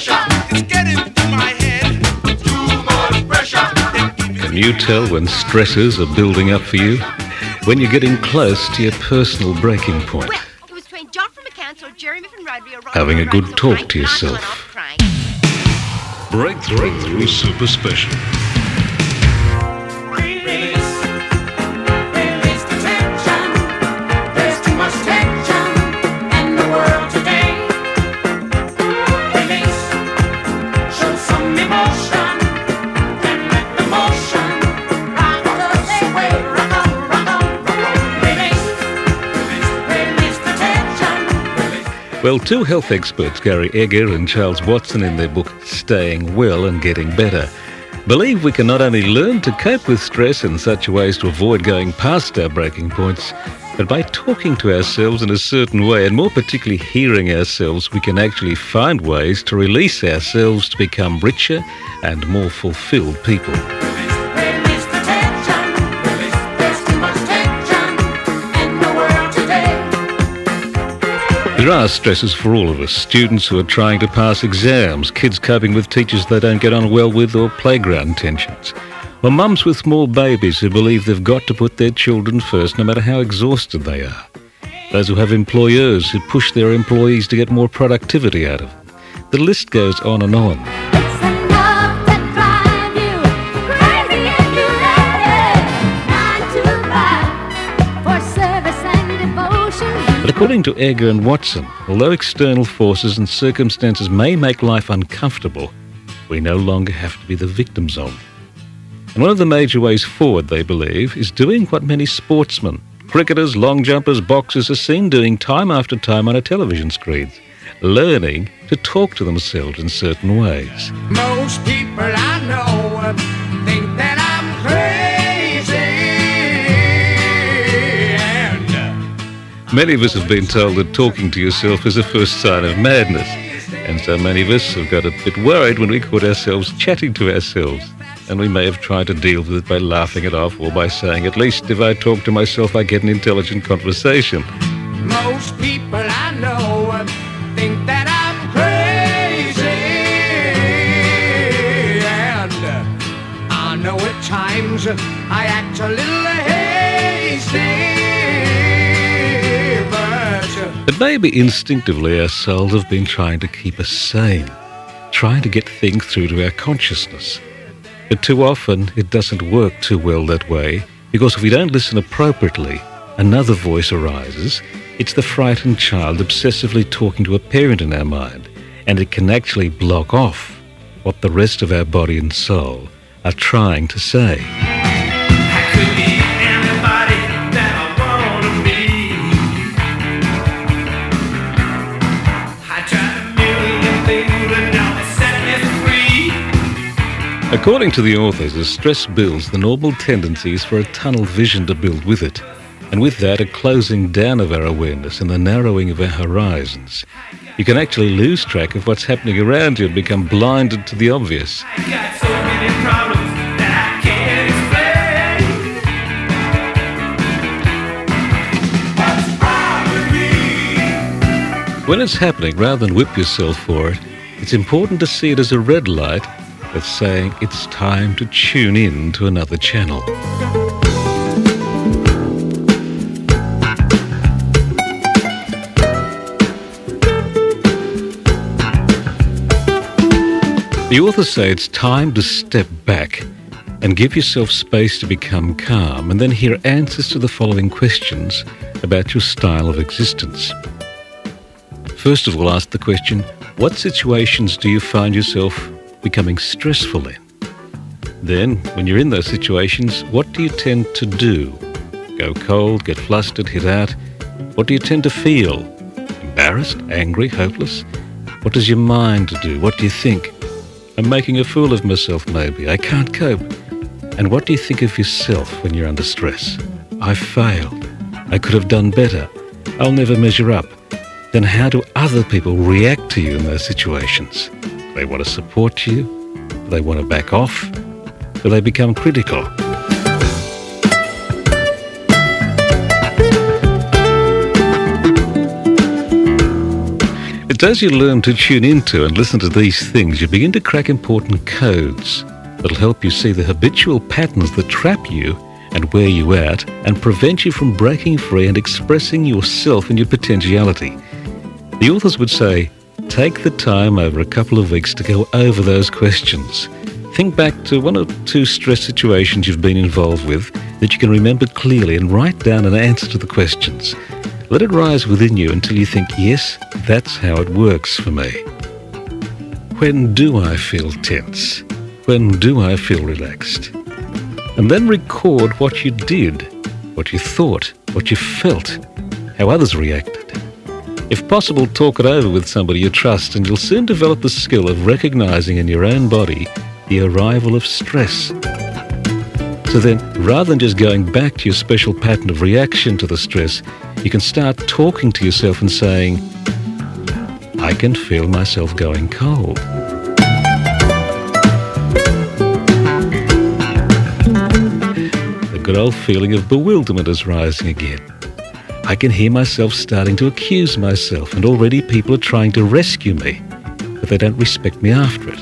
Can you tell when stresses are building up for you? When you're getting close to your personal breaking point? Well, it was between John from McCann or Jerry Miffin Rugby or Having a good talk to yourself. Breakthrough Super Special. Well, two health experts, Garry Egger and Charles Watson, in their book Staying Well and Getting Better, believe we can not only learn to cope with stress in such ways to avoid going past our breaking points, but by talking to ourselves in a certain way, and more particularly hearing ourselves, we can actually find ways to release ourselves to become richer and more fulfilled people. There are stresses for all of us students who are trying to pass exams, kids coping with teachers they don't get on well with, or playground tensions. Or mums with small babies who believe they've got to put their children first no matter how exhausted they are. Those who have employers who push their employees to get more productivity out of them. The list goes on and on. According to Egger and Watson, although external forces and circumstances may make life uncomfortable, we no longer have to be the victims of. And one of the major ways forward, they believe, is doing what many sportsmen, cricketers, long jumpers, boxers are seen doing time after time on a television screen learning to talk to themselves in certain ways. Most people I know Many of us have been told that talking to yourself is a first sign of madness. And so many of us have got a bit worried when we caught ourselves chatting to ourselves. And we may have tried to deal with it by laughing it off or by saying, at least if I talk to myself, I get an intelligent conversation. most people I know think that I'm crazy. And I know at times I act a little hasty. But maybe instinctively our souls have been trying to keep us sane, trying to get things through to our consciousness. But too often it doesn't work too well that way because if we don't listen appropriately, another voice arises. It's the frightened child obsessively talking to a parent in our mind, and it can actually block off what the rest of our body and soul are trying to say. According to the authors, as stress builds, the normal tendency is for a tunnel vision to build with it, and with that, a closing down of our awareness and the narrowing of our horizons. You can actually lose track of what's happening around you and become blinded to the obvious. I got so many problems that I can't explain. What's wrong with me? When it's happening, rather than whip yourself for it, it's important to see it as a red light that's saying it's time to tune in to another channel. The authors say it's time to step back and give yourself space to become calm and then hear answers to the following questions about your style of existence. First of all, ask the question what situations do you find yourself becoming stressful in? Then, when you're in those situations, what do you tend to do? Go cold, get flustered, hit out? What do you tend to feel? Embarrassed, angry, hopeless? What does your mind do? What do you think? I'm making a fool of myself, maybe. I can't cope. And what do you think of yourself when you're under stress? I failed. I could have done better. I'll never measure up. Then how do other people react to you in those situations? They want to support you? Do they want to back off? Do they become critical? It's as you learn to tune into and listen to these things, you begin to crack important codes that'll help you see the habitual patterns that trap you and wear you out and prevent you from breaking free and expressing yourself and your potentiality. The authors would say, take the time over a couple of weeks to go over those questions. Think back to one or two stress situations you've been involved with that you can remember clearly and write down an answer to the questions. Let it rise within you until you think, yes, that's how it works for me. When do I feel tense? When do I feel relaxed? And then record what you did, what you thought, what you felt, how others reacted. If possible, talk it over with somebody you trust, and you'll soon develop the skill of recognizing in your own body the arrival of stress. So then, rather than just going back to your special pattern of reaction to the stress, you can start talking to yourself and saying, I can feel myself going cold. The good old feeling of bewilderment is rising again. I can hear myself starting to accuse myself, and already people are trying to rescue me, but they don't respect me after it.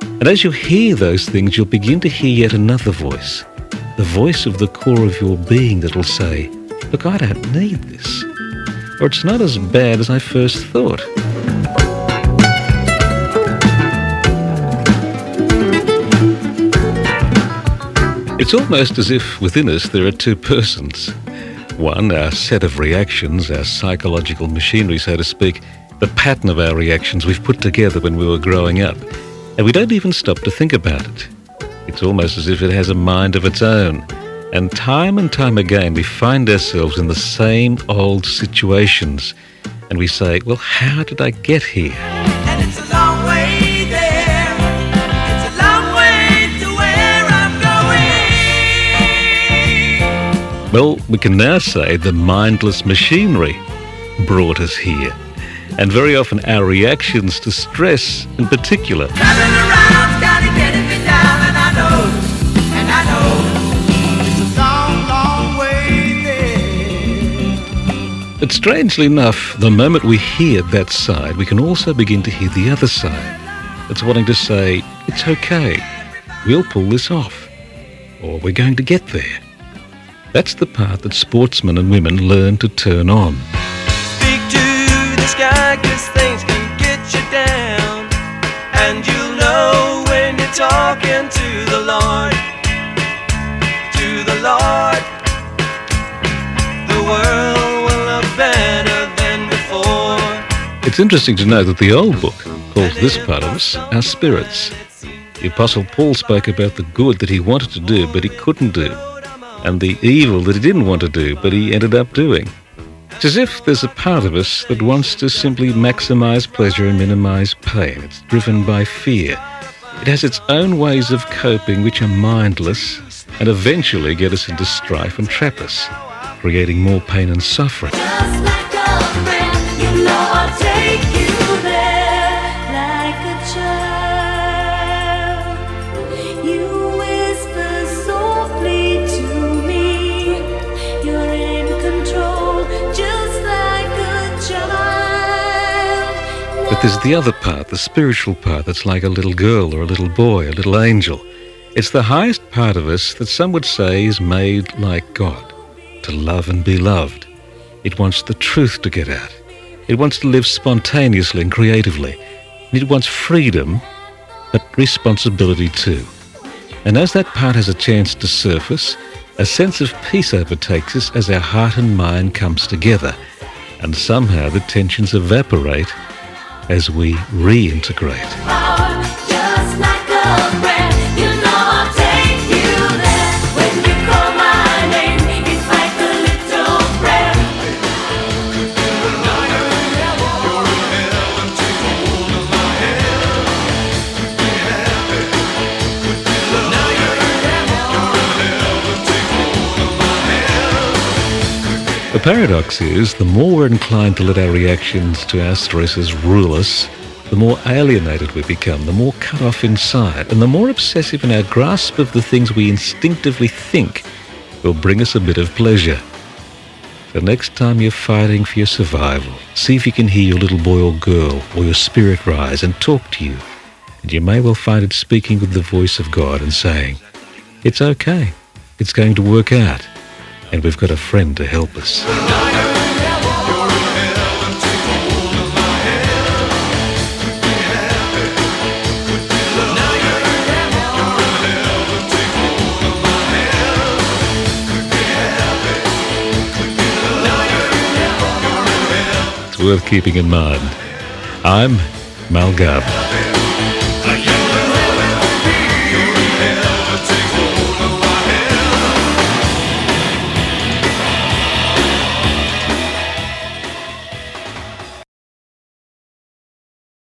And as you hear those things, you'll begin to hear yet another voice, the voice of the core of your being that'll say, Look, I don't need this. Or it's not as bad as I first thought. It's almost as if within us there are two persons. One, our set of reactions, our psychological machinery, so to speak, the pattern of our reactions we've put together when we were growing up. And we don't even stop to think about it. It's almost as if it has a mind of its own. And time and time again, we find ourselves in the same old situations. And we say, well, how did I get here? Well, we can now say the mindless machinery brought us here. And very often our reactions to stress in particular Traveling around's gotta get me down, and I know, and I know. It's a long, long way there. But strangely enough, the moment we hear that side, we can also begin to hear the other side. It's wanting to say, it's okay, we'll pull this off, or we're going to get there. That's the part that sportsmen and women learn to turn on. Speak to the sky, cause things can get you down. And you'll know when you're talking to the Lord. To the Lord. The world will look better than before. It's interesting to know that the old book calls this part of us our spirits. The Apostle Paul spoke about the good that he wanted to do but he couldn't do, and the evil that he didn't want to do but he ended up doing. It's as if there's a part of us that wants to simply maximize pleasure and minimize pain. It's driven by fear. It has its own ways of coping which are mindless and eventually get us into strife and trap us, creating more pain and suffering. But there's the other part, the spiritual part, that's like a little girl or a little boy, a little angel. It's the highest part of us that some would say is made like God, to love and be loved. It wants the truth to get out. It wants to live spontaneously and creatively. And it wants freedom, but responsibility too. And as that part has a chance to surface, a sense of peace overtakes us as our heart and mind comes together. And somehow the tensions evaporate as we reintegrate. paradox is, the more we're inclined to let our reactions to our stresses rule us, the more alienated we become, the more cut off inside, and the more obsessive in our grasp of the things we instinctively think will bring us a bit of pleasure. The next time you're fighting for your survival, see if you can hear your little boy or girl or your spirit rise and talk to you. And you may well find it speaking with the voice of God and saying, It's okay. It's going to work out and we've got a friend to help us. It's worth keeping in mind. I'm Mal Garber.